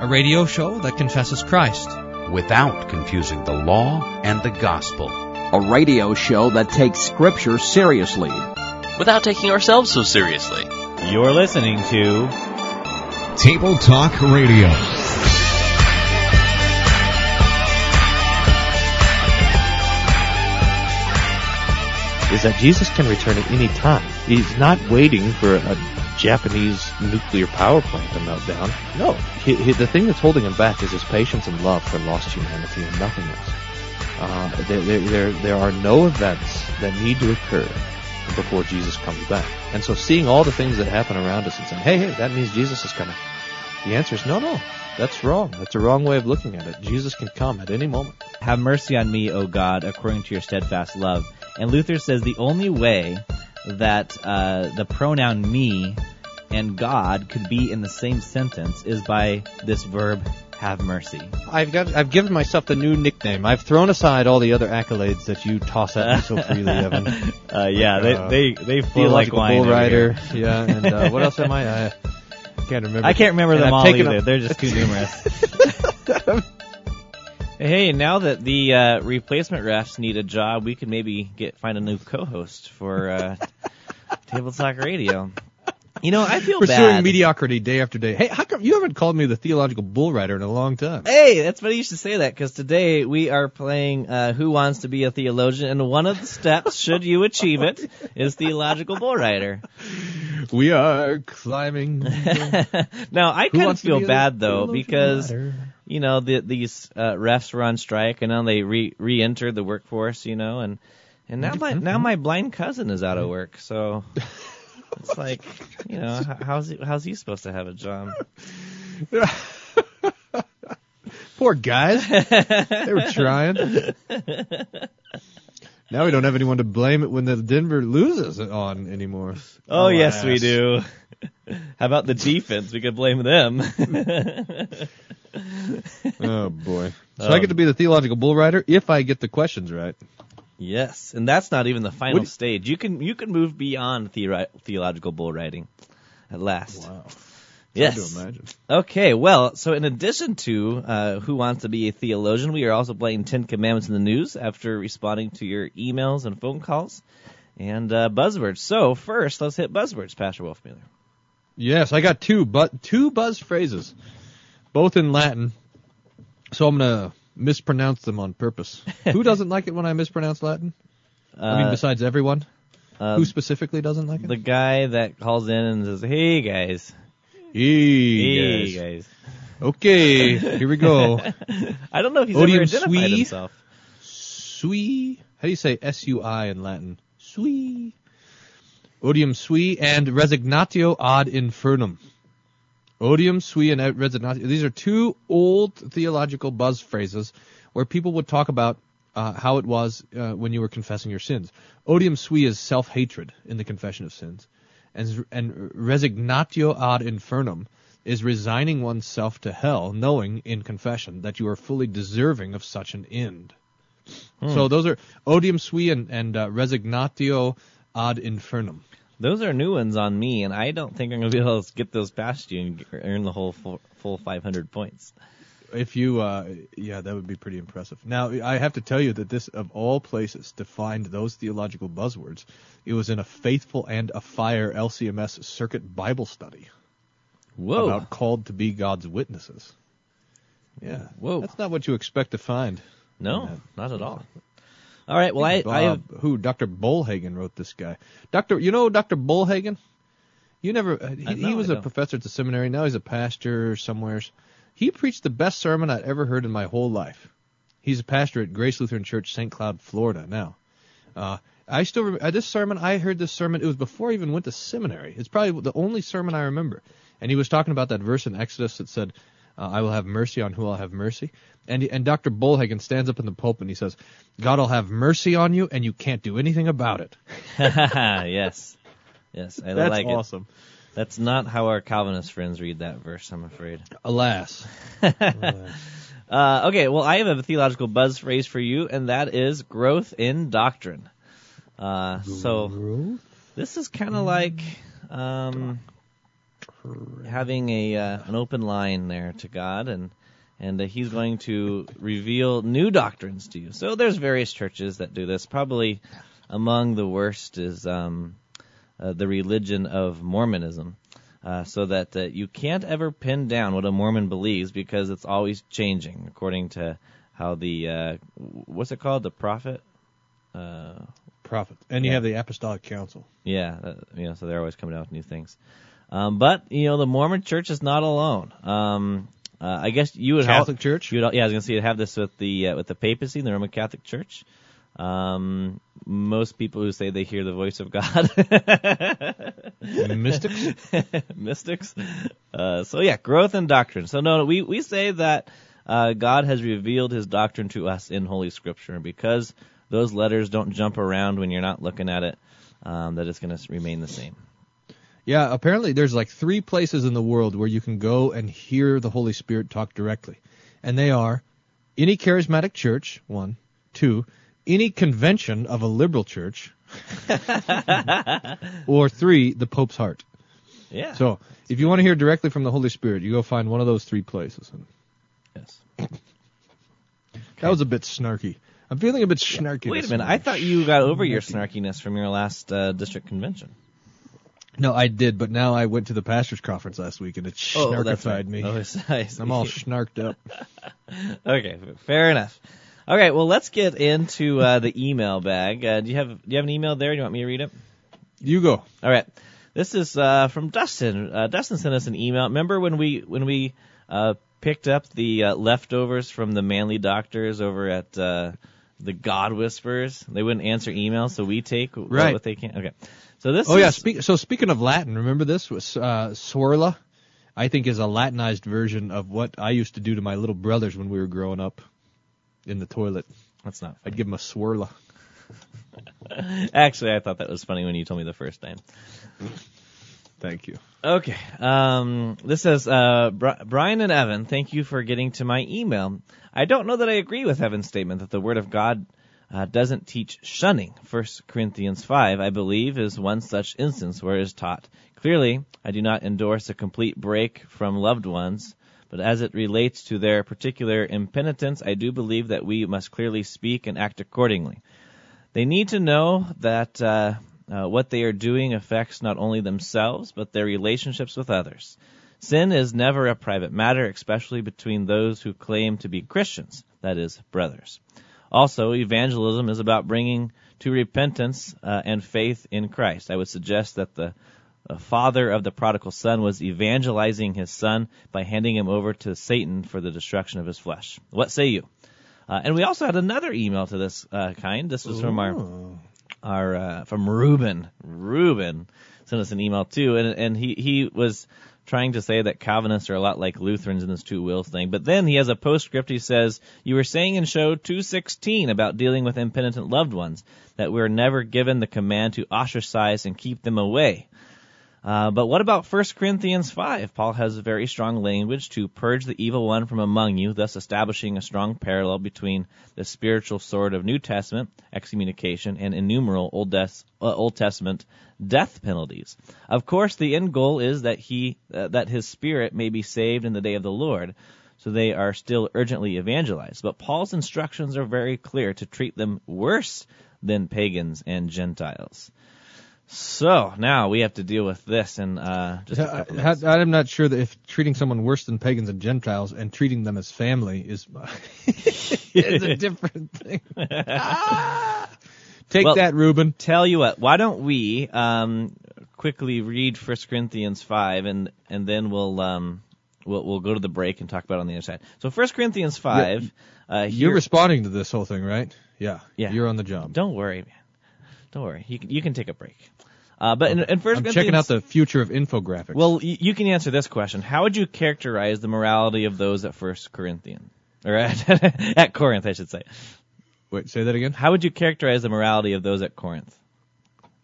a radio show that confesses Christ without confusing the law and the gospel. A radio show that takes Scripture seriously without taking ourselves so seriously. You're listening to Table Talk Radio. Is that Jesus can return at any time. He's not waiting for a Japanese nuclear power plant to melt down. No, he, he, the thing that's holding him back is his patience and love for lost humanity and nothing else. Uh, there, there, there, are no events that need to occur before Jesus comes back. And so seeing all the things that happen around us and saying, hey, hey, that means Jesus is coming. The answer is no, no. That's wrong. That's a wrong way of looking at it. Jesus can come at any moment. Have mercy on me, O God, according to your steadfast love. And Luther says the only way that uh, the pronoun me and God could be in the same sentence is by this verb have mercy. I've got I've given myself the new nickname. I've thrown aside all the other accolades that you toss at me so freely, Evan. Uh, yeah, they uh, they they feel like wine. Bull rider, yeah, and uh, what else am I? I can't remember. I can't remember and them I've all either. A... They're just too numerous. hey, now that the uh, replacement refs need a job, we could maybe get find a new co-host for uh, Table Talk Radio. You know, I feel pursuing bad. mediocrity day after day. Hey, how come you haven't called me the theological bull rider in a long time? Hey, that's funny you should say that because today we are playing uh, Who Wants to Be a Theologian, and one of the steps, should you achieve it, is theological bull rider. We are climbing. now I kind of feel bad though because rider? you know the, these uh, refs were on strike and now they re re-entered the workforce, you know, and and now my now my blind cousin is out of work, so. It's like, you know, how's he, how's he supposed to have a job? Poor guys. they were trying. Now we don't have anyone to blame it when the Denver loses on anymore. Oh, oh yes, ass. we do. How about the defense? We could blame them. oh boy. So um, I get to be the theological bull rider if I get the questions right. Yes, and that's not even the final stage. You can you can move beyond the- theological bull riding at last. Wow. Yes. Okay, well, so in addition to uh, Who Wants to Be a Theologian, we are also playing Ten Commandments in the News after responding to your emails and phone calls and uh, buzzwords. So first, let's hit buzzwords, Pastor Wolfmueller. Yes, I got two, but two buzz phrases, both in Latin. So I'm gonna mispronounce them on purpose. Who doesn't like it when I mispronounce Latin? Uh, I mean, uh, besides everyone. Uh, Who specifically doesn't like it? The guy that calls in and says, "Hey guys." Hey, hey guys. guys. Okay, here we go. I don't know if he's Odium ever identified sui, himself. Sui. How do you say S-U-I in Latin? Sui. Odium sui and resignatio ad infernum. Odium sui and resignatio. These are two old theological buzz phrases where people would talk about uh, how it was uh, when you were confessing your sins. Odium sui is self-hatred in the confession of sins, and, and resignatio ad infernum is resigning oneself to hell, knowing in confession that you are fully deserving of such an end. Hmm. So those are odium sui and, and uh, resignatio ad infernum. Those are new ones on me, and I don't think I'm going to be able to get those past you and earn the whole full, full 500 points. If you, uh, yeah, that would be pretty impressive. Now, I have to tell you that this, of all places, to find those theological buzzwords, it was in a Faithful and a Fire LCMS Circuit Bible study. Whoa. About called to be God's witnesses. Yeah. Whoa. That's not what you expect to find. No, not at all. All right. Well, I, Bob, I have... who Dr. Bullhagen wrote this guy. Doctor, you know Dr. Bullhagen? You never. Uh, he, he was a professor at the seminary. Now he's a pastor somewhere. He preached the best sermon I'd ever heard in my whole life. He's a pastor at Grace Lutheran Church, St. Cloud, Florida. Now, uh, I still remember uh, this sermon. I heard this sermon. It was before I even went to seminary. It's probably the only sermon I remember. And he was talking about that verse in Exodus that said, uh, "I will have mercy on who I'll have mercy." And, and Dr. Bullhagen stands up in the pulpit and he says, God will have mercy on you and you can't do anything about it. yes. Yes, I That's like awesome. It. That's not how our Calvinist friends read that verse, I'm afraid. Alas. Alas. Uh, okay, well, I have a theological buzz phrase for you, and that is growth in doctrine. Uh, so this is kind of like um, having a uh, an open line there to God, and and uh, He's going to reveal new doctrines to you. So there's various churches that do this. Probably among the worst is um, uh, the religion of Mormonism. Uh, so that uh, you can't ever pin down what a Mormon believes because it's always changing according to how the uh, what's it called the prophet uh, prophet and you yeah. have the apostolic council yeah uh, you know so they're always coming out with new things um, but you know the Mormon Church is not alone um, uh, I guess you would Catholic have, Church you would, yeah I was gonna say you'd have this with the uh, with the papacy the Roman Catholic Church um, most people who say they hear the voice of God. Mystics? Mystics. Uh, so yeah, growth in doctrine. So no, we, we say that, uh, God has revealed his doctrine to us in Holy Scripture. Because those letters don't jump around when you're not looking at it, um, that it's going to remain the same. Yeah, apparently there's like three places in the world where you can go and hear the Holy Spirit talk directly. And they are any charismatic church, one, two, any convention of a liberal church, or three, the Pope's heart. Yeah. So if you want to hear directly from the Holy Spirit, you go find one of those three places. Yes. That was a bit snarky. I'm feeling a bit snarky. Wait a minute. I thought you got over your snarkiness from your last uh, district convention. No, I did, but now I went to the pastors' conference last week and it oh, snarkified right. me. Oh, nice. I'm all snarked up. okay, fair enough. All right, well, let's get into uh, the email bag. Uh, do you have do you have an email there? Do you want me to read it? You go. All right. This is uh, from Dustin. Uh, Dustin sent us an email. Remember when we when we uh, picked up the uh, leftovers from the manly doctors over at uh, the God Whispers? They wouldn't answer emails, so we take right. what they can. Okay. So this. Oh is, yeah. Speak, so speaking of Latin, remember this was uh, Swirla. I think is a Latinized version of what I used to do to my little brothers when we were growing up in the toilet. That's not. Funny. I'd give them a swirla. Actually, I thought that was funny when you told me the first time. Thank you. Okay. Um, this says uh, Brian and Evan. Thank you for getting to my email. I don't know that I agree with Evan's statement that the Word of God uh, doesn't teach shunning. First Corinthians five, I believe, is one such instance where it is taught. Clearly, I do not endorse a complete break from loved ones but as it relates to their particular impenitence, I do believe that we must clearly speak and act accordingly. They need to know that uh, uh, what they are doing affects not only themselves, but their relationships with others. Sin is never a private matter, especially between those who claim to be Christians, that is, brothers. Also, evangelism is about bringing to repentance uh, and faith in Christ. I would suggest that the the father of the prodigal son was evangelizing his son by handing him over to Satan for the destruction of his flesh. What say you? Uh, and we also had another email to this uh, kind. This was from our our uh, from Ruben. Ruben sent us an email too, and and he he was trying to say that Calvinists are a lot like Lutherans in this two wills thing. But then he has a postscript. He says, "You were saying in show 216 about dealing with impenitent loved ones that we're never given the command to ostracize and keep them away." Uh, but what about 1 Corinthians 5? Paul has very strong language to purge the evil one from among you, thus establishing a strong parallel between the spiritual sword of New Testament, excommunication, and innumerable Old, uh, Old Testament death penalties. Of course, the end goal is that he, uh, that his spirit may be saved in the day of the Lord. So they are still urgently evangelized. But Paul's instructions are very clear to treat them worse than pagans and Gentiles. So now we have to deal with this and uh, just. I, I'm not sure that if treating someone worse than pagans and Gentiles and treating them as family is is a different thing. Take well, that, Ruben. Tell you what, why don't we um, quickly read First Corinthians five and and then we'll um, we'll we'll go to the break and talk about it on the other side. So First Corinthians five. Yeah, uh, you're responding to this whole thing, right? Yeah. Yeah. You're on the job. Don't worry, man. Don't worry. You can, you can take a break. Uh, but in, in First I'm checking out the future of infographics. Well, y- you can answer this question: How would you characterize the morality of those at First Corinthian, or at, at Corinth, I should say? Wait, say that again. How would you characterize the morality of those at Corinth?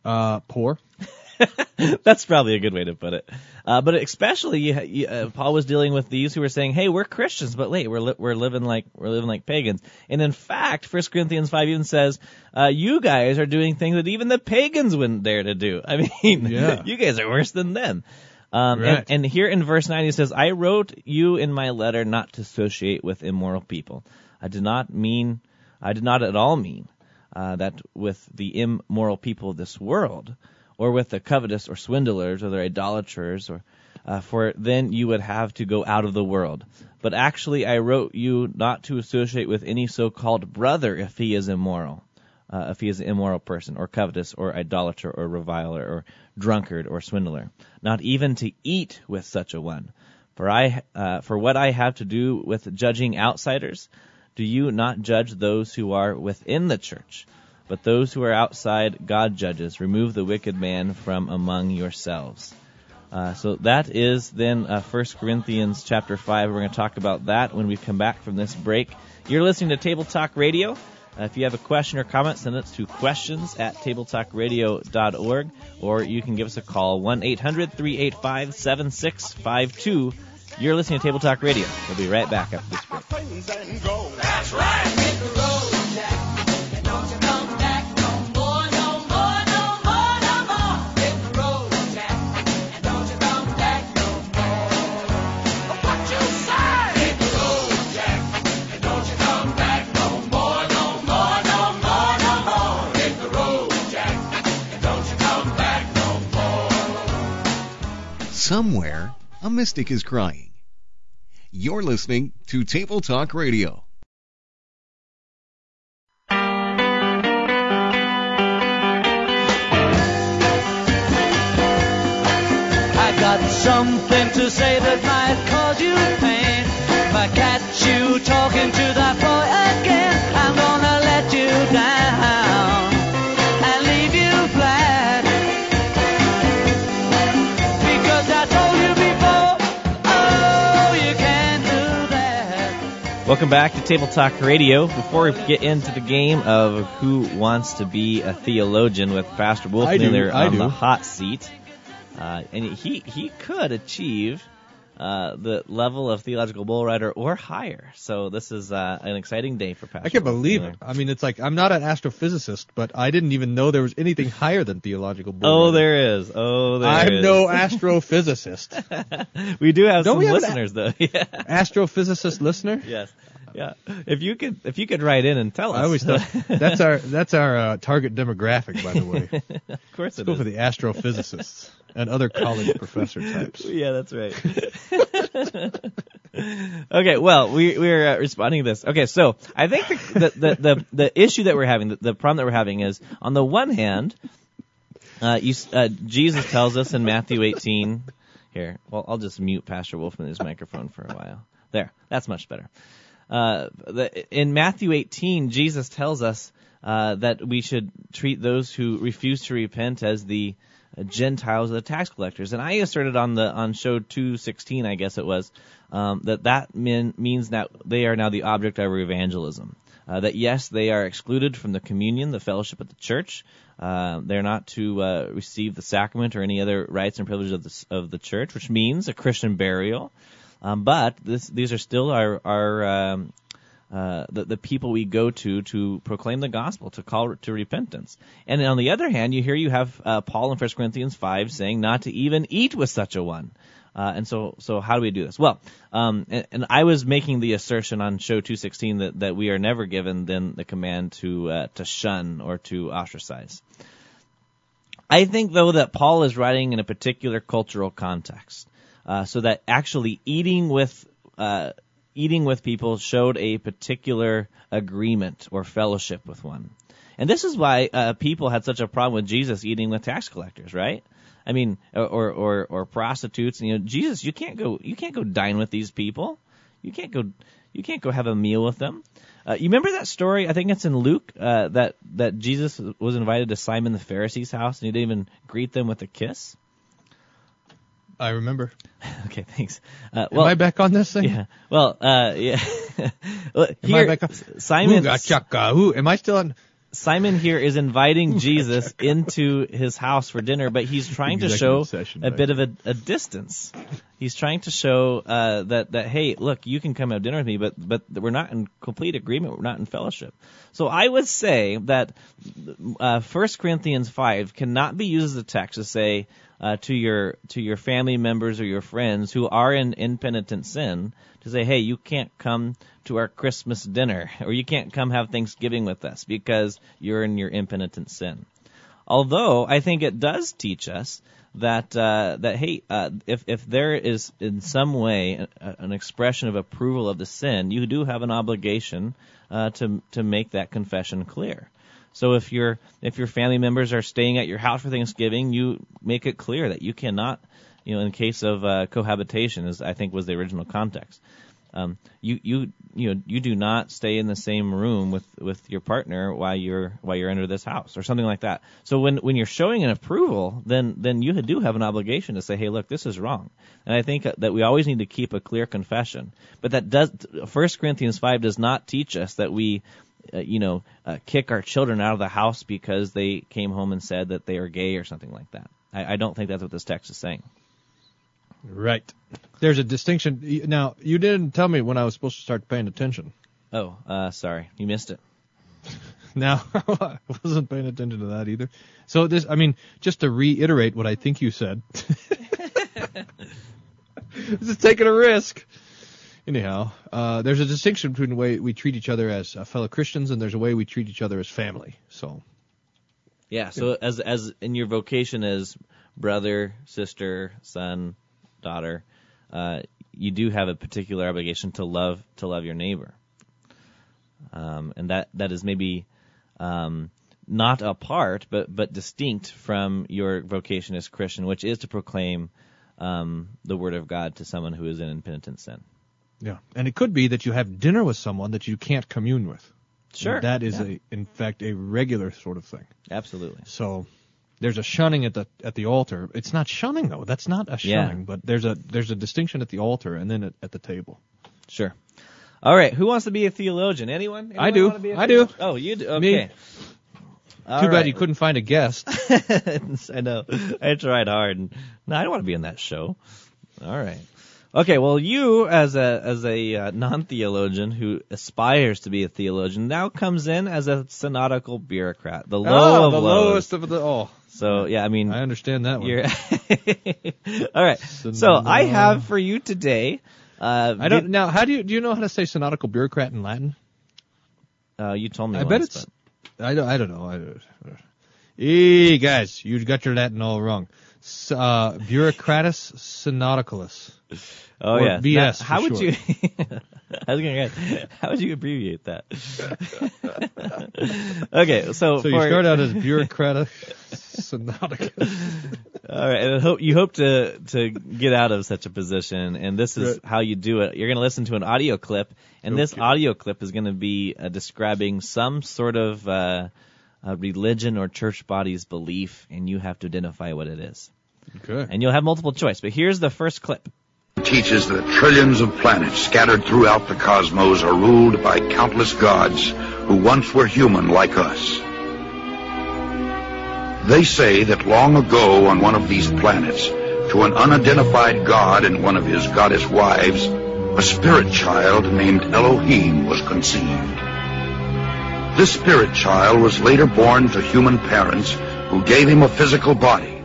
Uh, poor. That's probably a good way to put it. Uh, but especially, you, you, uh, Paul was dealing with these who were saying, "Hey, we're Christians, but wait, we're li- we're living like we're living like pagans." And in fact, 1 Corinthians five even says, uh, "You guys are doing things that even the pagans wouldn't dare to do." I mean, yeah. you guys are worse than them. Um, Right. and, and here in verse 9 he says, I wrote you in my letter not to associate with immoral people. I did not mean, I did not at all mean uh, that with the immoral people of this world, or with the covetous or swindlers or the idolaters, or uh, for then you would have to go out of the world. But actually, I wrote you not to associate with any so-called brother if he is immoral, uh, if he is an immoral person, or covetous, or idolater, or reviler, or drunkard, or swindler, not even to eat with such a one. For I, uh, for what I have to do with judging outsiders, do you not judge those who are within the church? But those who are outside, God judges. Remove the wicked man from among yourselves. Uh, so that is then uh, 1 Corinthians chapter 5. We're going to talk about that when we come back from this break. You're listening to Table Talk Radio. Uh, if you have a question or comment, send it to questions at tabletalkradio.org, or you can give us a call, 1-800-385-7652. You're listening to Table Talk Radio. We'll be right back after this break. Somewhere, a mystic is crying. You're listening to Table Talk Radio. I got something to say that might cause you pain. If I catch you talking to that Welcome back to Table Talk Radio. Before we get into the game of who wants to be a theologian with Pastor Wolf I do, Miller on do. the hot seat, uh, and he he could achieve uh, the level of theological bull rider or higher. So this is uh, an exciting day for Pastor. I can't believe it. I mean, it's like I'm not an astrophysicist, but I didn't even know there was anything higher than theological. bull Oh, rider. there is. Oh, there I'm is. no astrophysicist. we do have Don't some we have an- listeners though. yeah. astrophysicist listener. Yes. Yeah. If you could, if you could write in and tell us. I always thought that's our that's our uh, target demographic, by the way. of course Let's it go is. for the astrophysicists and other college professor types. Yeah, that's right. okay, well, we we're uh, responding to this. Okay, so I think the the the, the, the issue that we're having, the, the problem that we're having is, on the one hand, uh, you uh, Jesus tells us in Matthew 18. Here, well, I'll just mute Pastor Wolfman's microphone for a while. There, that's much better. Uh, in Matthew 18, Jesus tells us uh, that we should treat those who refuse to repent as the Gentiles, the tax collectors. And I asserted on the on show 216, I guess it was, um, that that mean, means that they are now the object of evangelism. Uh, that yes, they are excluded from the communion, the fellowship of the church. Uh, they're not to uh, receive the sacrament or any other rights and privileges of the of the church, which means a Christian burial. Um, but this, these are still our, our um, uh, the, the people we go to to proclaim the gospel, to call to repentance. And on the other hand, you hear you have uh, Paul in 1 Corinthians 5 saying not to even eat with such a one. Uh, and so, so how do we do this? Well, um, and, and I was making the assertion on show 216 that, that we are never given then the command to uh, to shun or to ostracize. I think though that Paul is writing in a particular cultural context, uh, so that actually eating with uh, eating with people showed a particular agreement or fellowship with one, and this is why uh, people had such a problem with Jesus eating with tax collectors, right? I mean, or or or prostitutes. You know, Jesus, you can't go you can't go dine with these people. You can't go you can't go have a meal with them. Uh, you remember that story? I think it's in Luke uh, that that Jesus was invited to Simon the Pharisee's house and he didn't even greet them with a kiss. I remember. Okay, thanks. Uh, Am I back on this thing? Yeah. Well, uh, yeah. well, Am here, I back on? Simon. Ooga chaka, ooh, am I still on? Simon here is inviting Jesus into his house for dinner, but he's trying to show session, a right. bit of a, a distance. He's trying to show uh, that that hey, look, you can come have dinner with me, but but we're not in complete agreement. We're not in fellowship. So I would say that uh, 1 Corinthians five cannot be used as a text to say uh, to your to your family members or your friends who are in impenitent sin to say, hey, you can't come to our Christmas dinner or you can't come have Thanksgiving with us because you're in your impenitent sin. Although I think it does teach us that uh, that hey, uh, if if there is in some way a, an expression of approval of the sin, you do have an obligation uh, to to make that confession clear. So if your if your family members are staying at your house for Thanksgiving, you make it clear that you cannot, you know, in case of uh, cohabitation, as I think was the original context, um, you you you know you do not stay in the same room with with your partner while you're while you're under this house or something like that. So when when you're showing an approval, then then you do have an obligation to say, hey, look, this is wrong. And I think that we always need to keep a clear confession. But that does First Corinthians five does not teach us that we uh, you know, uh, kick our children out of the house because they came home and said that they are gay or something like that. I, I don't think that's what this text is saying. Right. There's a distinction. Now, you didn't tell me when I was supposed to start paying attention. Oh, uh, sorry, you missed it. Now, I wasn't paying attention to that either. So this, I mean, just to reiterate what I think you said. this is taking a risk. Anyhow, uh, there's a distinction between the way we treat each other as uh, fellow Christians and there's a way we treat each other as family. So, Yeah. So as as in your vocation as brother, sister, son, daughter, uh, you do have a particular obligation to love to love your neighbor, um, and that that is maybe um, not apart but but distinct from your vocation as Christian, which is to proclaim um, the word of God to someone who is in impenitent sin. Yeah. And it could be that you have dinner with someone that you can't commune with. Sure. And that is Yeah. a, in fact, a regular sort of thing. Absolutely. So there's a shunning at the at the altar. It's not shunning though. That's not a Yeah. shunning, but there's a there's a distinction at the altar and then at, at the table. Sure. All right. Who wants to be a theologian? Anyone? Anyone I do. wanna be a I do. Oh, you do. Me. Okay. All Too bad you couldn't find a guest. I know. I tried hard. And, no, I don't want to be in that show. All right. Okay. Well, you as a as a uh, non-theologian who aspires to be a theologian now comes in as a synodical bureaucrat, the low oh, of the lows. lowest of the oh. So yeah, I mean, I understand that one. you're all right. So I have for you today. Uh, I don't now. How do you do you know how to say synodical bureaucrat in Latin? Uh, you told me. I bet once, it's. I don't. I don't know. I don't, Hey guys, you got your Latin all wrong. Uh, bureaucratus synodicalus. Oh yeah. BS Now, how would you? I was gonna. ask, How would you abbreviate that? okay, so, So for, you start out as bureaucratus synodicalus. all right, and hope you hope to to get out of such a position, and this is Right. how you do it. You're gonna listen to an audio clip, and this audio clip is gonna be uh, describing some sort of uh, uh, religion or church body's belief, and you have to identify what it is. Okay. And you'll have multiple choice, but here's the first clip. teaches that trillions of planets scattered throughout the cosmos are ruled by countless gods who once were human like us. They say that long ago on one of these planets, to an unidentified god and one of his goddess wives, a spirit child named Elohim was conceived. This spirit child was later born to human parents who gave him a physical body.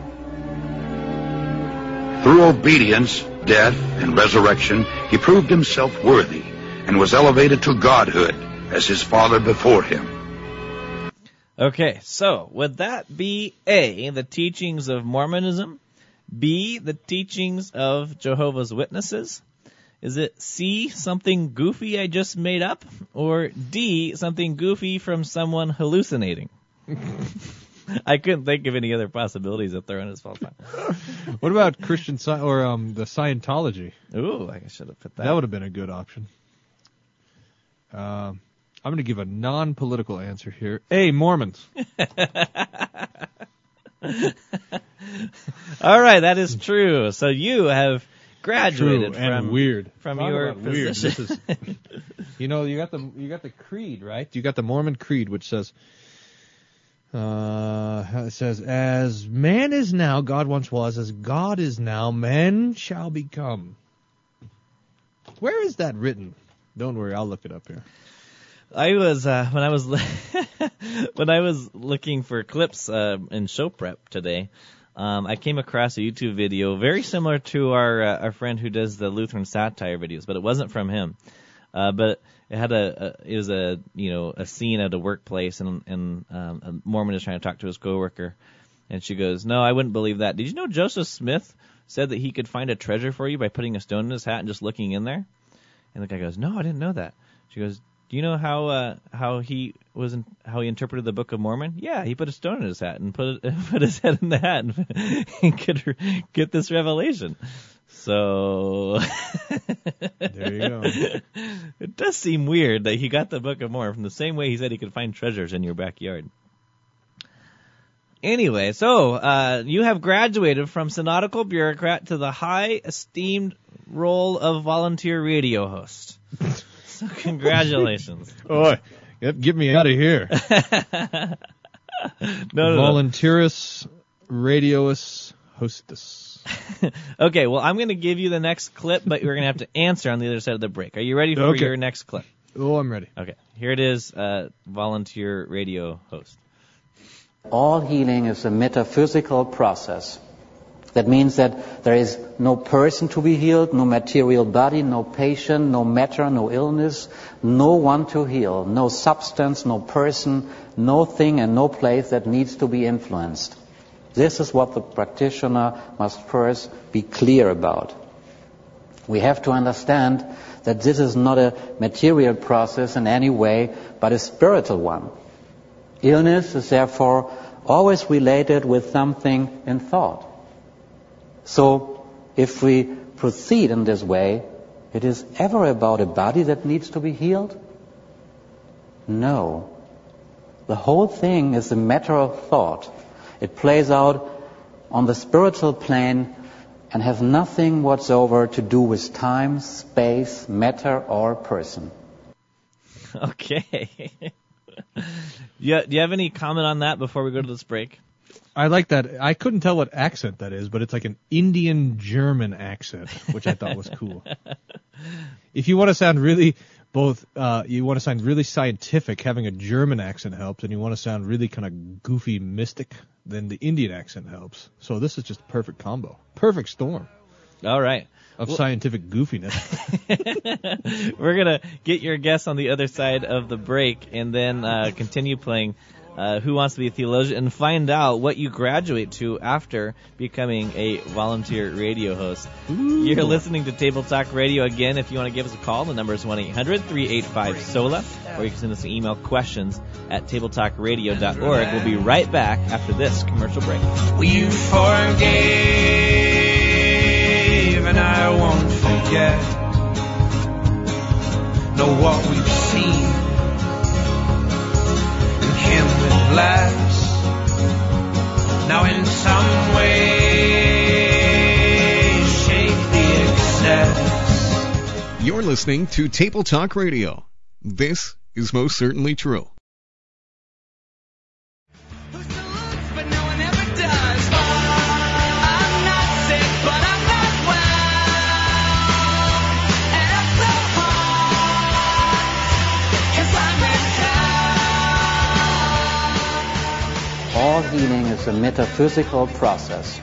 Through obedience, death, and resurrection, he proved himself worthy and was elevated to godhood as his father before him. Okay, so would that be A, the teachings of Mormonism? B, the teachings of Jehovah's Witnesses? Is it C, something goofy I just made up? Or D, something goofy from someone hallucinating? I couldn't think of any other possibilities of throwing this false What about Christian Sci- or um the Scientology? Ooh, I should have put that. That would have been a good option. Um, I'm going to give a non-political answer here. A Mormons. All right, that is true. So you have graduated True and from weird. from Talk your weird. This is, you know, you got the you got the creed, right? You got the Mormon creed, which says, uh, it says, "As man is now, God once was; as God is now, man shall become." Where is that written? Don't worry, I'll look it up here. I was uh, when I was when I was looking for clips uh, in show prep today. Um, I came across a YouTube video very similar to our uh, our friend who does the Lutheran satire videos, but it wasn't from him. Uh, but it had a, a it was a you know a scene at a workplace, and and um, a Mormon is trying to talk to his coworker, and she goes, "No, I wouldn't believe that. Did you know Joseph Smith said that he could find a treasure for you by putting a stone in his hat and just looking in there?" And the guy goes, "No, I didn't know that." She goes, "Do you know how uh, how he was in, how he interpreted the Book of Mormon? Yeah, he put a stone in his hat and put it, put his head in the hat and, and could get this revelation." So there you go. it does seem weird that he got the Book of Mormon from the same way he said he could find treasures in your backyard. Anyway, so uh, you have graduated from synodical bureaucrat to the high esteemed role of volunteer radio host. So congratulations. Oh, yep, get me out of here. no, no, no. Volunteerus, radious, hostess. okay, well, I'm going to give you the next clip, but you're going to have to answer on the other side of the break. Are you ready for Okay. your next clip? Oh, I'm ready. Okay, here it is, uh, volunteer radio host. All healing is a metaphysical process. That means that there is no person to be healed, no material body, no patient, no matter, no illness, no one to heal, no substance, no person, no thing and no place that needs to be influenced. This is what the practitioner must first be clear about. We have to understand that this is not a material process in any way, but a spiritual one. Illness is therefore always related with something in thought. So, if we proceed in this way, it is ever about a body that needs to be healed? No. The whole thing is a matter of thought. It plays out on the spiritual plane and has nothing whatsoever to do with time, space, matter, or person. Okay. do you have any comment on that before we go to this break? I like that. I couldn't tell what accent that is, but it's like an Indian German accent, which I thought was cool. if you want to sound really both, uh, you want to sound really scientific, having a German accent helps, and you want to sound really kind of goofy, mystic, then the Indian accent helps. So this is just a perfect combo, perfect storm All right. of Well- scientific goofiness. We're gonna get your guess on the other side of the break, and then uh, continue playing uh, Who Wants to Be a Theologian, and find out what you graduate to after becoming a volunteer radio host. You're listening to Table Talk Radio again. If you want to give us a call, the number is 1 800 385 SOLA, or you can send us an email questions at tabletalkradio.org. We'll be right back after this commercial break. We forgave, and I won't forget. Know what we've seen Now, in some way, shake the excess. You're listening to Table Talk Radio. This is most certainly true. All healing is a metaphysical process.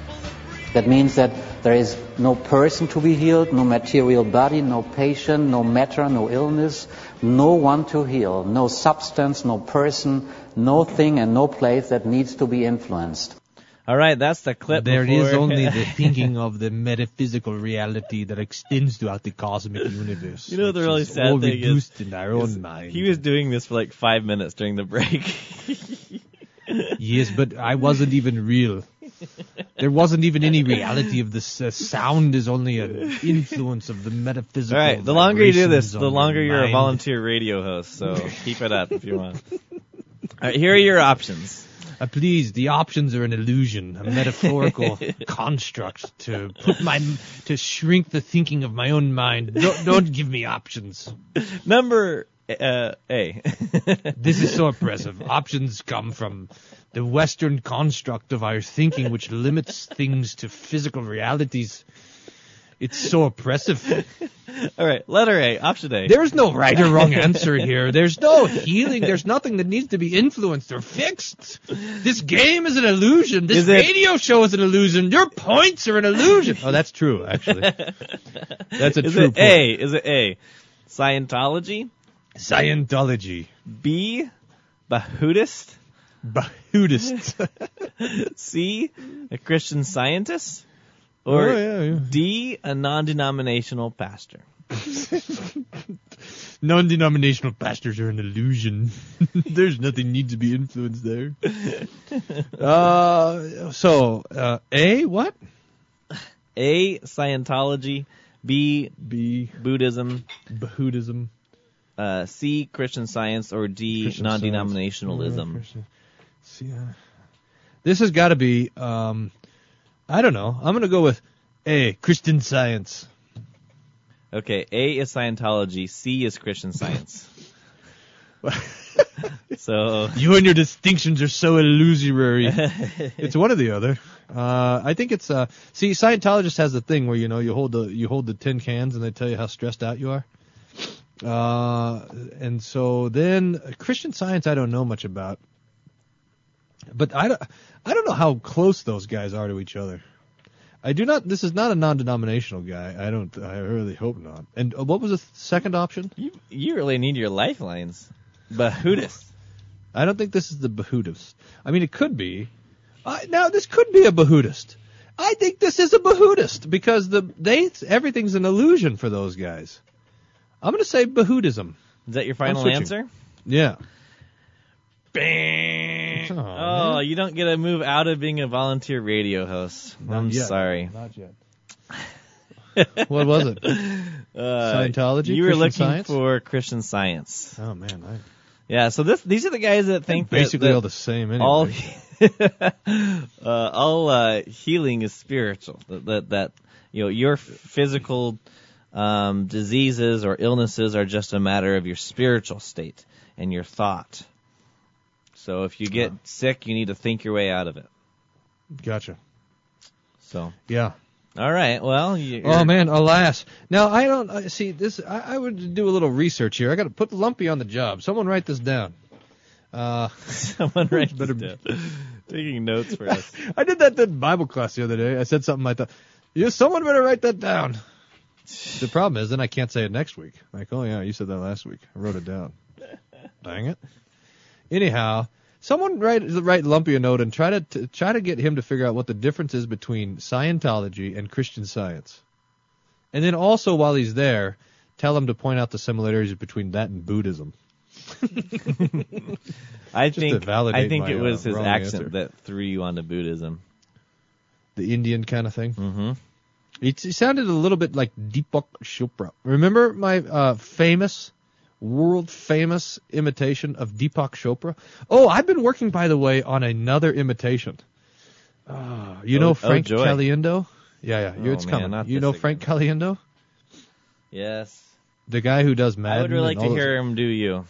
That means that there is no person to be healed, no material body, no patient, no matter, no illness, no one to heal, no substance, no person, no thing and no place that needs to be influenced. All right, that's the clip. There before... is only the thinking of the metaphysical reality that extends throughout the cosmic universe. You know the which really sad all thing reduced is, in our is own mind. he was doing this for like five minutes during the break. Yes, but I wasn't even real. There wasn't even any reality of this. Uh, sound is only an influence of the metaphysical. All right, the longer you do this, the longer you're a volunteer radio host. So keep it up if you want. All right, here are your options. Uh, please, the options are an illusion, a metaphorical construct to put my to shrink the thinking of my own mind. Don't, don't give me options. Number uh, A. This is so oppressive. Options come from the Western construct of our thinking, which limits things to physical realities. It's so oppressive. All right, letter A, option A. There's no right or wrong answer here. There's no healing. There's nothing that needs to be influenced or fixed. This game is an illusion. This Is it- radio show is an illusion. Your points are an illusion. Oh, that's true, actually. That's a is true it point. A? Is it A? Scientology. Scientology. B. Bahudist. Bahudist. C. A Christian Scientist. Or Oh, yeah, yeah. D. A non-denominational pastor. Non-denominational pastors are an illusion. There's nothing need to be influenced there. Uh, so uh, A what? A. Scientology. B. B. Buddhism. Bahudism. Uh, C. Christian Science. Or D. Christian non-denominationalism. See, uh, this has got to be. Um, I don't know. I'm gonna go with A. Christian Science. Okay, A is Scientology, C is Christian Science. so You and your distinctions are so illusory. it's one or the other. Uh, I think it's uh. See, Scientologist has the thing where you know you hold the you hold the tin cans and they tell you how stressed out you are. Uh, and so then uh, Christian Science I don't know much about, but I don't I don't know how close those guys are to each other. I do not. This is not a non-denominational guy. I don't. I really hope not. And uh, what was the second option? you you really need your lifelines. Bahudist. I don't think this is the Bahudist. I mean, it could be. I, now, this could be a Bahudist. I think this is a Bahudist because the they everything's an illusion for those guys. I'm going to say Bahudism. Is that your final switching. answer? Yeah. Bang! Oh, you don't get to move out of being a volunteer radio host. I'm yet. sorry. Not yet. what was it? Uh, Scientology? You were Christian looking Science? for Christian Science. Oh man, I, Yeah, so this these are the guys that think that- basically that all the same. Anyway. all uh, all uh, healing is spiritual. That, that that you know your physical um, diseases or illnesses are just a matter of your spiritual state and your thought. So if you get sick, you need to think your way out of it. gotcha. So Yeah. all right, well, you, Oh man, alas. Now I don't uh, see this. I, I would do a little research here. I got to put Lumpy on the job. Someone write this down. Uh, someone write Better- this down. taking notes for us. I did that in Bible class the other day. I said something like that. Yeah, someone better write that down. The problem is, then I can't say it next week. Like, oh yeah, you said that last week. I wrote it down. Dang it. Anyhow, someone write write Lumpy a note and try to t- try to get him to figure out what the difference is between Scientology and Christian Science. And then also while he's there, tell him to point out the similarities between that and Buddhism. I think I think my, it was uh, his accent answer. that threw you onto Buddhism. The Indian kind of thing. Mm-hmm. It, it sounded a little bit like Deepak Chopra. Remember my uh, famous, world famous imitation of Deepak Chopra? Oh, I've been working, by the way, on another imitation. Uh, you Oh- know oh, Frank joy. Caliendo? Yeah, yeah, Oh, it's man, coming. You know again. Frank Caliendo? Yes. The guy who does Madden. I would really like to hear him do you.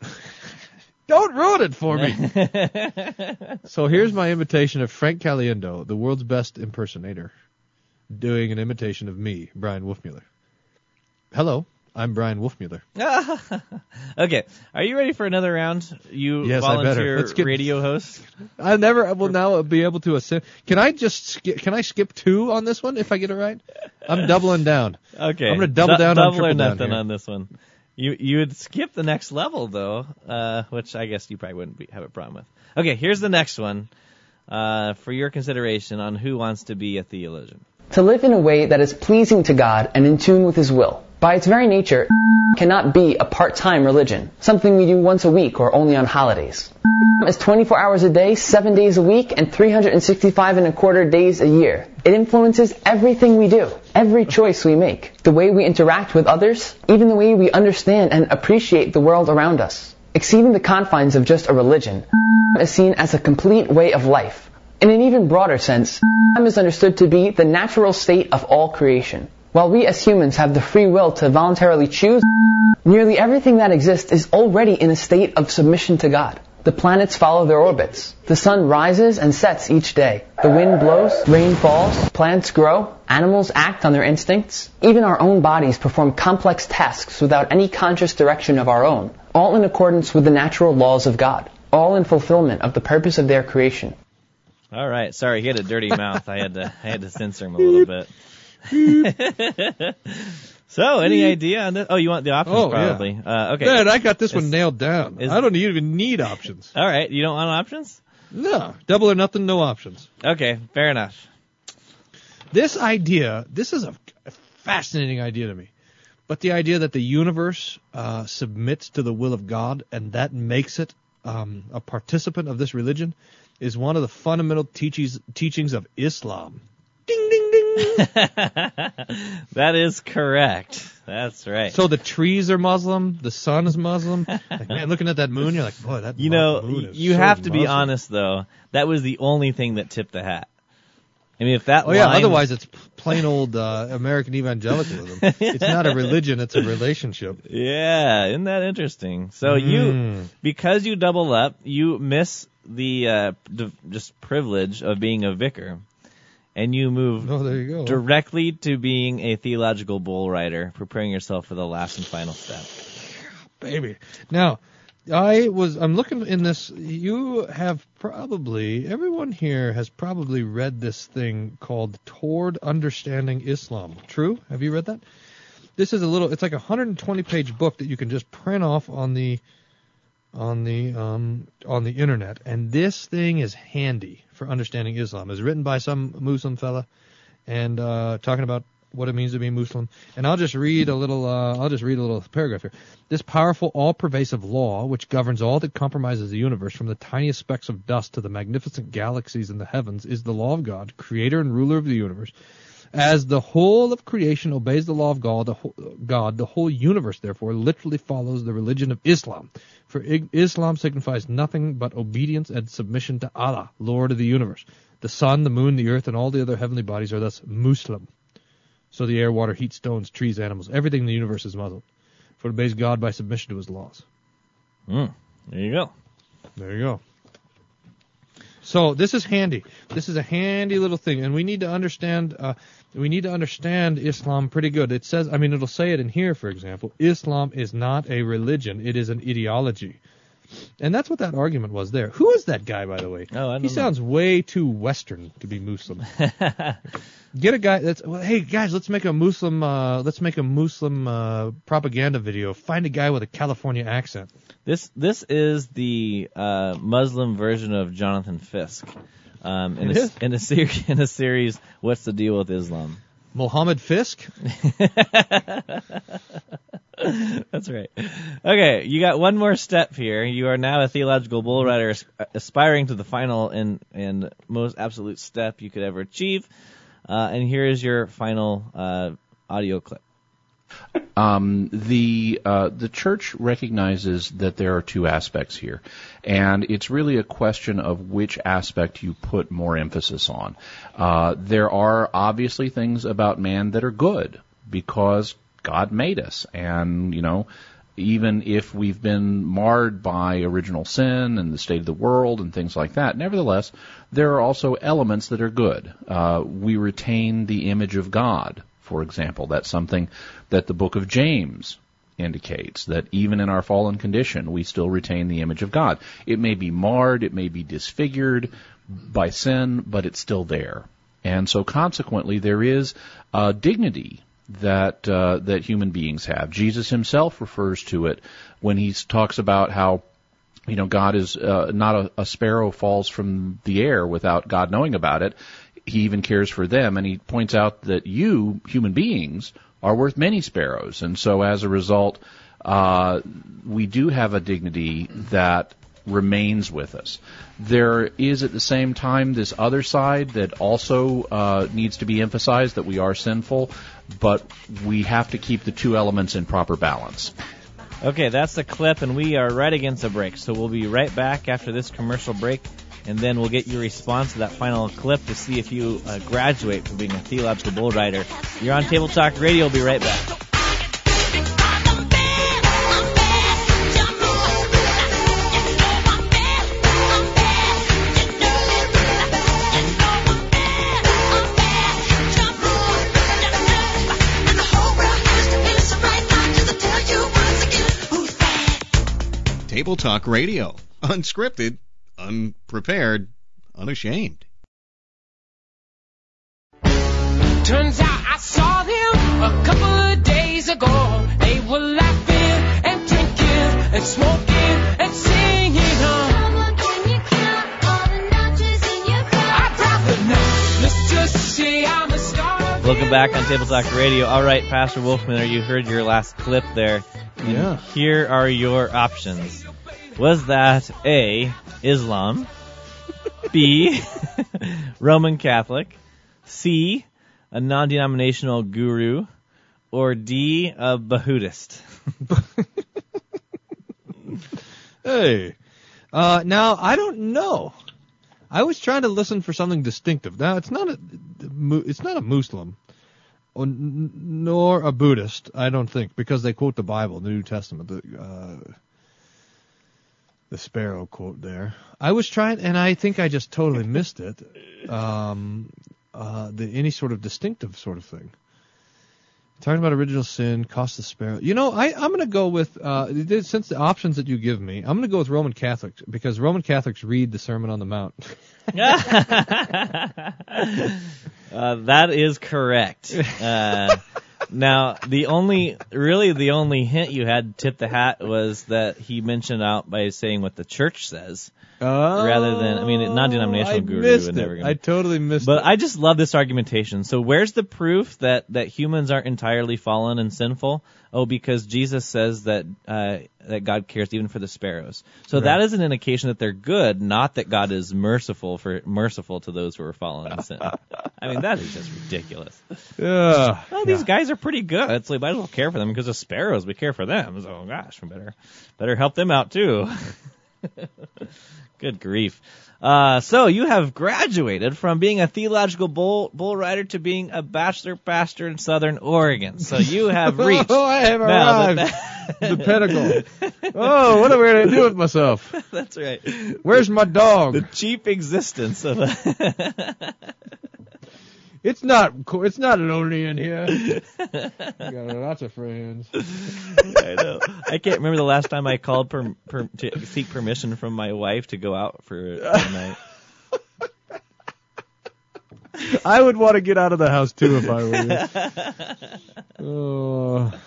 Don't ruin it for me. so here's my imitation of Frank Caliendo, the world's best impersonator, doing an imitation of me, Brian Wolfmueller. Hello, I'm Brian Wolfmueller. okay, are you ready for another round? You Yes, volunteer Let's get- radio host. I never will now be able to assume. Can I just skip, can I skip two on this one if I get it right? I'm doubling down. Okay, I'm gonna double down on double or nothing on this one. You you would skip the next level though, uh, which I guess you probably wouldn't be, have a problem with. Okay, here's the next one uh, for your consideration on who wants to be a theologian. To live in a way that is pleasing to God and in tune with His will. By its very nature, cannot be a part-time religion, something we do once a week or only on holidays. is 24 hours a day, 7 days a week, and 365 and a quarter days a year. It influences everything we do, every choice we make, the way we interact with others, even the way we understand and appreciate the world around us. Exceeding the confines of just a religion is seen as a complete way of life. In an even broader sense, Islam is understood to be the natural state of all creation. While we as humans have the free will to voluntarily choose, nearly everything that exists is already in a state of submission to God. The planets follow their orbits. The sun rises and sets each day. The wind blows, rain falls, plants grow, animals act on their instincts. Even our own bodies perform complex tasks without any conscious direction of our own, all in accordance with the natural laws of God, all in fulfillment of the purpose of their creation. All right. Sorry, he had a dirty mouth. I had to I had to censor him a little bit. so, any idea on this? Oh, you want the options Oh, probably. yeah. Uh, okay. Man, I got this one nailed down. is- I don't even need options. All right. You don't want options? No, double or nothing, no options. Okay. Fair enough. This idea, this is a fascinating idea to me. But the idea that the universe uh, submits to the will of God and that makes it um, a participant of this religion is one of the fundamental teachings teachings of Islam. Ding ding ding. that is correct. That's right. So the trees are Muslim, the sun is Muslim. Like, man, looking at that moon, you're like, boy, that you know, moon is you so have to be honest though. That was the only thing that tipped the hat. I mean, if that Oh yeah, otherwise it's plain old uh, American evangelicalism. it's not a religion, it's a relationship. Yeah, isn't that interesting? So Mm. you, because you double up, you miss the uh, d- just privilege of being a vicar, and you move Oh, there you go. directly to being a theological bull rider, preparing yourself for the last and final step. baby. Now, I was I'm looking in this. You have probably everyone here has probably read this thing called Toward Understanding Islam. True? Have you read that? This is a little. It's like a 120 page book that you can just print off on the on the um on the internet, and this thing is handy for understanding Islam. It's written by some Muslim fella, and uh, talking about what it means to be Muslim. And I'll just read a little. Uh, I'll just read a little paragraph here. This powerful, all-pervasive law, which governs all that compromises the universe, from the tiniest specks of dust to the magnificent galaxies in the heavens, is the law of God, Creator and Ruler of the universe. As the whole of creation obeys the law of God, the whole, God, the whole universe, therefore, literally follows the religion of Islam. For Islam signifies nothing but obedience and submission to Allah, Lord of the universe. The sun, the moon, the earth, and all the other heavenly bodies are thus Muslim. So the air, water, heat, stones, trees, animals, everything in the universe is Muslim. For it obeys God by submission to his laws. Mm, there you go. There you go. So this is handy. This is a handy little thing, and we need to understand. Uh, we need to understand Islam pretty good. It says, I mean, it'll say it in here, for example. Islam is not a religion; it is an ideology, and that's what that argument was there. Who is that guy, by the way? Oh, I don't he know. sounds way too Western to be Muslim. Get a guy that's well, hey guys, let's make a Muslim uh, let's make a Muslim uh, propaganda video. Find a guy with a California accent. This this is the uh, Muslim version of Jonathan Fisk. Um, in, It a, is? in a series, in a series, what's the deal with Islam? Mohammed Fisk. That's right. Okay, you got one more step here. You are now a theological bull rider, aspiring to the final and and most absolute step you could ever achieve. Uh, and here is your final uh, audio clip. Um, the uh, the church recognizes that there are two aspects here, and it's really a question of which aspect you put more emphasis on. Uh, there are obviously things about man that are good because God made us, and you know. Even if we've been marred by original sin and the state of the world and things like that, nevertheless, there are also elements that are good. Uh, we retain the image of God, for example. That's something that the book of James indicates that even in our fallen condition, we still retain the image of God. It may be marred, it may be disfigured by sin, but it's still there. And so consequently, there is a dignity that uh, that human beings have. Jesus himself refers to it when he talks about how you know God is uh, not a, a sparrow falls from the air without God knowing about it. He even cares for them, and he points out that you, human beings, are worth many sparrows, and so as a result, uh, we do have a dignity that remains with us. There is at the same time this other side that also uh, needs to be emphasized that we are sinful, but we have to keep the two elements in proper balance. Okay, that's the clip, and we are right against a break. So we'll be right back after this commercial break, and then we'll get your response to that final clip to see if you uh, graduate from being a theological bull rider. You're on Table Talk Radio. We'll be right back. Table Talk Radio. Unscripted, unprepared, unashamed. Turns out I saw them a couple of days ago. They were laughing and drinking and smoking and singing on. I'd rather not. Let's just say I'm a star. Welcome back on Table Talk Radio. All right, Pastor Wolfman, you heard your last clip there. And Yeah. Here are your options. Was that A, Islam, B, Roman Catholic, C, a non-denominational guru, or D, a Bahudist? Hey. Uh, now I don't know. I was trying to listen for something distinctive. Now it's not a, it's not a Muslim, or, nor a Buddhist. I don't think because they quote the Bible, the New Testament, the uh, the sparrow quote there. I was trying, and I think I just totally missed it. Um, uh, the any sort of distinctive sort of thing. Talking about original sin, cost the sparrow. You know, I, I'm going to go with uh, since the options that you give me, I'm going to go with Roman Catholics because Roman Catholics read the Sermon on the Mount. Uh, that is correct. Uh, now, the only, really, the only hint you had to tip the hat was that he mentioned out by saying what the church says, rather than, I mean, non-denominational I guru missed would it. never. Gonna, I totally missed it. but it. I just love this argumentation. So, where's the proof that that humans aren't entirely fallen and sinful? Oh, because Jesus says that uh, that God cares even for the sparrows. So Right. that is an indication that they're good, not that God is merciful for merciful to those who are fallen in sin. I mean, that is just ridiculous. Yeah. Well, these guys are pretty good, so we might as well care for them because the sparrows, we care for them. So, gosh, we better better help them out too. Good grief. Uh, so you have graduated from being a theological bull, bull rider to being a bachelor pastor in Southern Oregon. So you have reached. Oh, I have arrived. that- the pinnacle. Oh, what am I going to do with myself? That's right. Where's my dog? The cheap existence of a. It's not. It's not lonely in here. I Got lots of friends. I know. I can't remember the last time I called per, per, to seek permission from my wife to go out for a night. I would want to get out of the house too if I were you. Oh.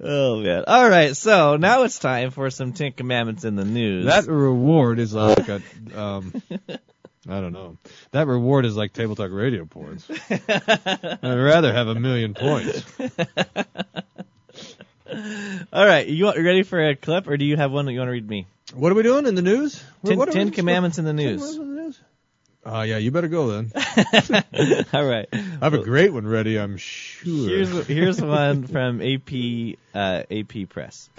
Oh man! All right, so now it's time for some Ten Commandments in the news. That reward is like a, um, I don't know. That reward is like table talk radio points. I'd rather have a million points. All right, you, want- you ready for a clip, or do you have one that you want to read me? What are we doing in the news? Ten, What are Ten Commandments in the news. Commandments in the news? Uh, yeah, you better go then. All right. I have a great one ready, I'm sure. Here's here's one from AP uh, AP Press.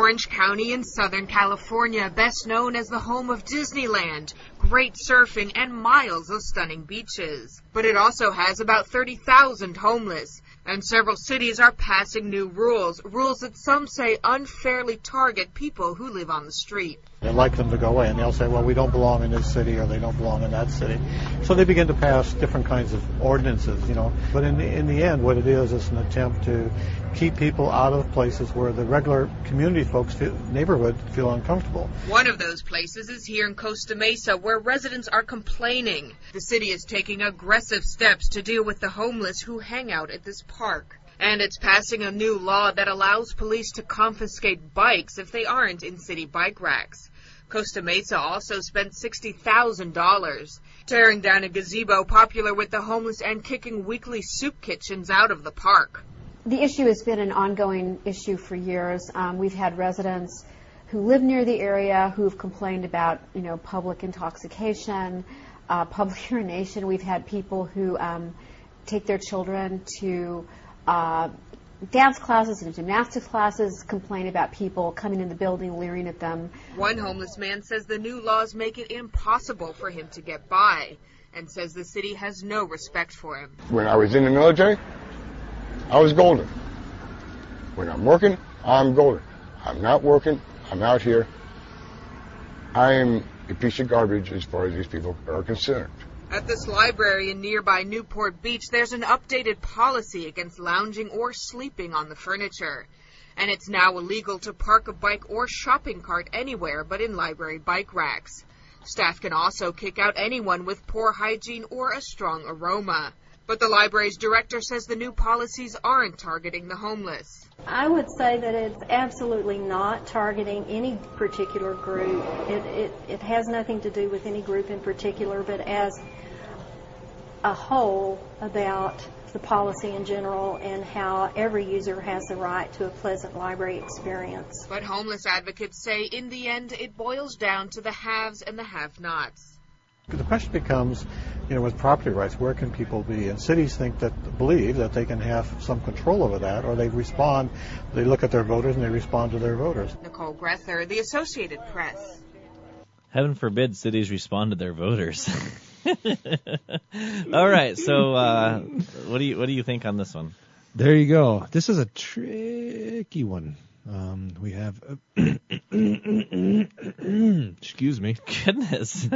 Orange County in Southern California, best known as the home of Disneyland, great surfing, and miles of stunning beaches. But it also has about 30,000 homeless. And several cities are passing new rules, rules that some say unfairly target people who live on the street. They'd like them to go away, and they'll say, well, we don't belong in this city or they don't belong in that city. So they begin to pass different kinds of ordinances, you know. But in the, in the end, what it is is an attempt to keep people out of places where the regular community folks, feel, neighborhood, feel uncomfortable. One of those places is here in Costa Mesa where residents are complaining. The city is taking aggressive steps to deal with the homeless who hang out at this park. And it's passing a new law that allows police to confiscate bikes if they aren't in city bike racks. Costa Mesa also spent $60,000 tearing down a gazebo popular with the homeless and kicking weekly soup kitchens out of the park. The issue has been an ongoing issue for years. Um, we've had residents who live near the area who have complained about, you know, public intoxication, uh, public urination. We've had people who um, take their children to uh, dance classes and gymnastics classes, complain about people coming in the building, leering at them. One homeless man says the new laws make it impossible for him to get by and says the city has no respect for him. When I was in the military, I was golden. When I'm working, I'm golden. I'm not working, I'm out here. I am a piece of garbage as far as these people are concerned. At this library in nearby Newport Beach, there's an updated policy against lounging or sleeping on the furniture. And it's now illegal to park a bike or shopping cart anywhere but in library bike racks. Staff can also kick out anyone with poor hygiene or a strong aroma. But the library's director says the new policies aren't targeting the homeless. I would say that it's absolutely not targeting any particular group. It, it, it has nothing to do with any group in particular, but as a whole about the policy in general and how every user has the right to a pleasant library experience. But homeless advocates say in the end it boils down to the haves and the have-nots. The question becomes, you know, with property rights, where can people be? And cities think that, believe that they can have some control over that, or they respond, they look at their voters and they respond to their voters. Nicole Grether, The Associated Press. Heaven forbid cities respond to their voters. All right, so uh, what do you what do you think on this one? There you go. This is a tricky one. Um, we have. excuse me. Goodness.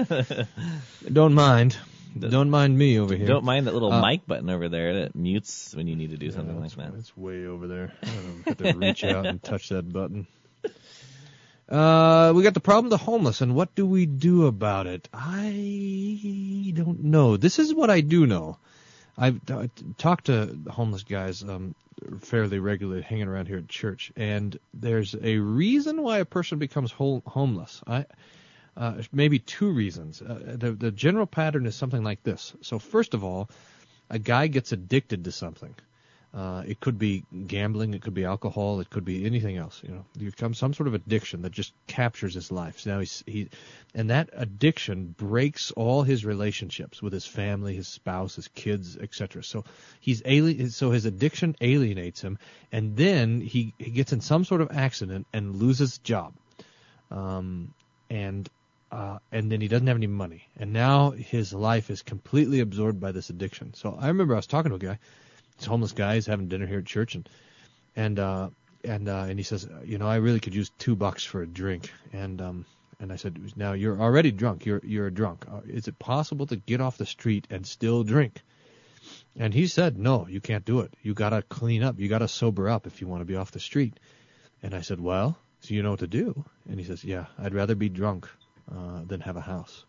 Don't mind. Don't mind me over here. Don't mind that little Uh, mic button over there that mutes when you need to do something like that. It's way over there. I don't know, have to reach out and touch that button. Uh, we got the problem of the homeless, and what do we do about it? I don't know. This is what I do know. I've uh, talked to homeless guys um, fairly regularly, hanging around here at church, and there's a reason why a person becomes hol- homeless. I uh, maybe two reasons. Uh, the the general pattern is something like this. So first of all, a guy gets addicted to something. Uh, it could be gambling, it could be alcohol, it could be anything else. You know, you become some sort of addiction that just captures his life. So now he's he, and that addiction breaks all his relationships with his family, his spouse, his kids, etc. So he's alien. So his addiction alienates him, and then he he gets in some sort of accident and loses job, um, and uh, and then he doesn't have any money, and now his life is completely absorbed by this addiction. So I remember I was talking to a guy this homeless guy is having dinner here at church and and uh and uh and he says you know i really could use two bucks for a drink. And um and i said now you're already drunk. You're you're a drunk. Uh, is it possible to get off the street and still drink? And he said no you can't do it. You got to clean up. You got to sober up if you want to be off the street. And i said well so you know what to do? And he says yeah i'd rather be drunk uh than have a house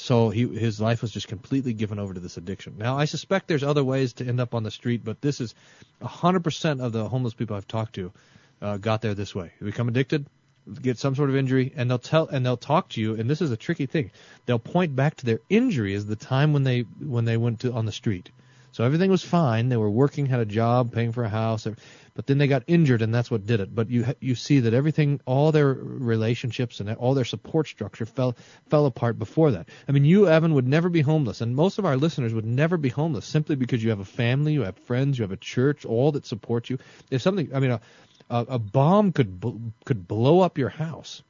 so he his life was just completely given over to this addiction. Now I suspect there's other ways to end up on the street, but this is 100% of the homeless people I've talked to uh, got there this way. They become addicted, get some sort of injury, and they'll tell and they'll talk to you. And this is a tricky thing. They'll point back to their injury as the time when they when they went to on the street. So everything was fine. They were working, had a job, paying for a house, but then they got injured, and that's what did it. But you you see that everything, all their relationships and all their support structure fell fell apart before that. I mean, you Evan would never be homeless, and most of our listeners would never be homeless simply because you have a family, you have friends, you have a church, all that support you. If something, I mean, a a, a bomb could could blow up your house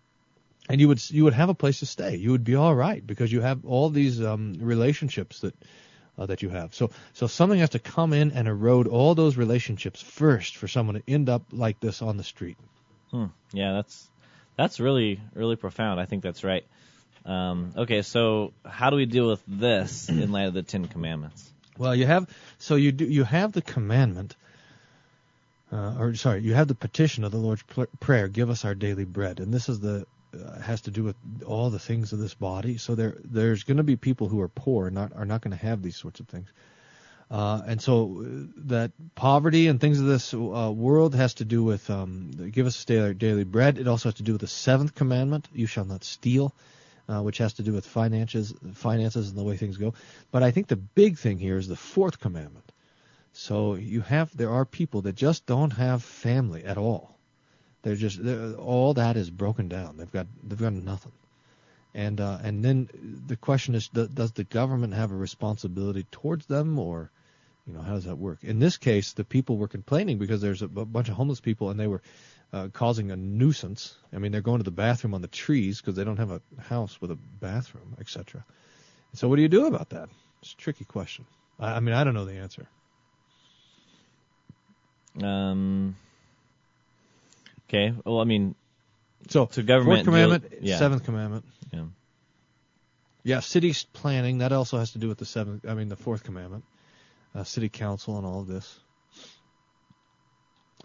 and you would you would have a place to stay. You would be all right because you have all these um, relationships that uh, that you have. So so something has to come in and erode all those relationships first for someone to end up like this on the street. Hmm. Yeah, that's that's really really profound. I think that's right. Um, okay, so how do we deal with this in light of the Ten Commandments? Well, you have so you do you have the commandment, uh, or sorry, you have the petition of the Lord's pl- prayer. Give us our daily bread, and this is the uh, has to do with all the things of this body. So there there's going to be people who are poor, not are not going to have these sorts of things. Uh, and so uh, that poverty and things of this uh, world has to do with um, give us daily, daily bread. It also has to do with the seventh commandment: you shall not steal, uh, which has to do with finances, finances and the way things go. But I think the big thing here is the fourth commandment. So you have there are people that just don't have family at all. They're just they're, all that is broken down. They've got they've got nothing. And uh, and then the question is, do, does the government have a responsibility towards them, or you know, how does that work? In this case, the people were complaining because there's a, a bunch of homeless people and they were uh, causing a nuisance. I mean, they're going to the bathroom on the trees because they don't have a house with a bathroom, etc. So what do you do about that? It's a tricky question. I, I mean, I don't know the answer. Um. Okay. Well, I mean, so government Fourth commandment, deal- yeah. seventh commandment. Yeah. Yeah, city planning that also has to do with the seventh. I mean, the fourth commandment, uh, city council, and all of this.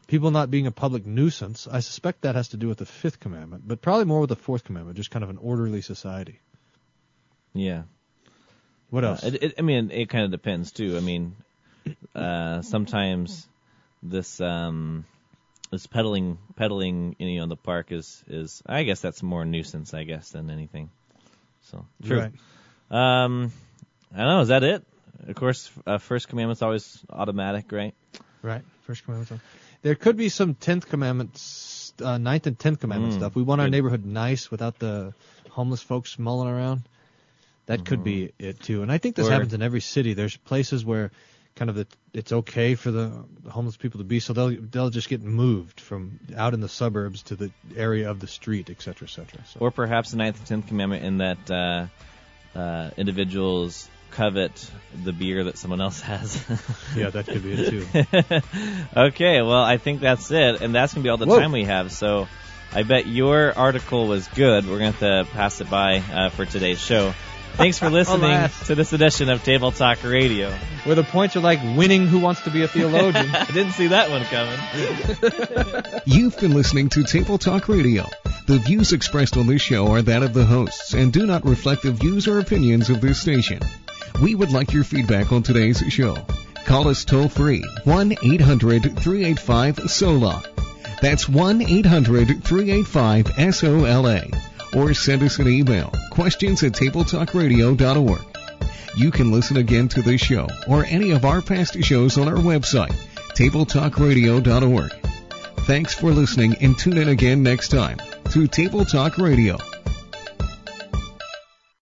people not being a public nuisance. I suspect that has to do with the fifth commandment, but probably more with the fourth commandment, just kind of an orderly society. Yeah. What Uh, else? it, it, I mean, it kind of depends too. I mean, uh, sometimes this um, this peddling peddling you know in the park is is I guess that's more nuisance I guess than anything. So true. Right. Um, I don't know. Is that it? Of course, uh, first commandment's always automatic, right? Right. First commandment. There could be some tenth commandment, uh, ninth and tenth commandment Mm, stuff. We want our good. neighborhood nice without the homeless folks mulling around. That could be it too. And I think this Mm-hmm. Or- happens in every city. There's places where kind of the, it's okay for the homeless people to be, so they'll they'll just get moved from out in the suburbs to the area of the street, et cetera, et cetera. So. Or perhaps the ninth and tenth commandment in that uh, uh, individuals covet the beer that someone else has. Yeah, that could be it, too. okay, well, I think that's it, and that's gonna be all the Whoa. time we have. So, I bet your article was good. We're gonna have to pass it by uh, for today's show. Thanks for listening Alas. to this edition of Table Talk Radio. Where the points are like winning Who Wants to Be a Theologian. I didn't see that one coming. You've been listening to Table Talk Radio. The views expressed on this show are that of the hosts and do not reflect the views or opinions of this station. We would like your feedback on today's show. Call us toll free 1 800 385 SOLA. That's 1 800 385 SOLA. Or send us an email questions at tabletalkradio.org. You can listen again to this show or any of our past shows on our website, tabletalkradio.org. Thanks for listening and tune in again next time to Table Talk Radio.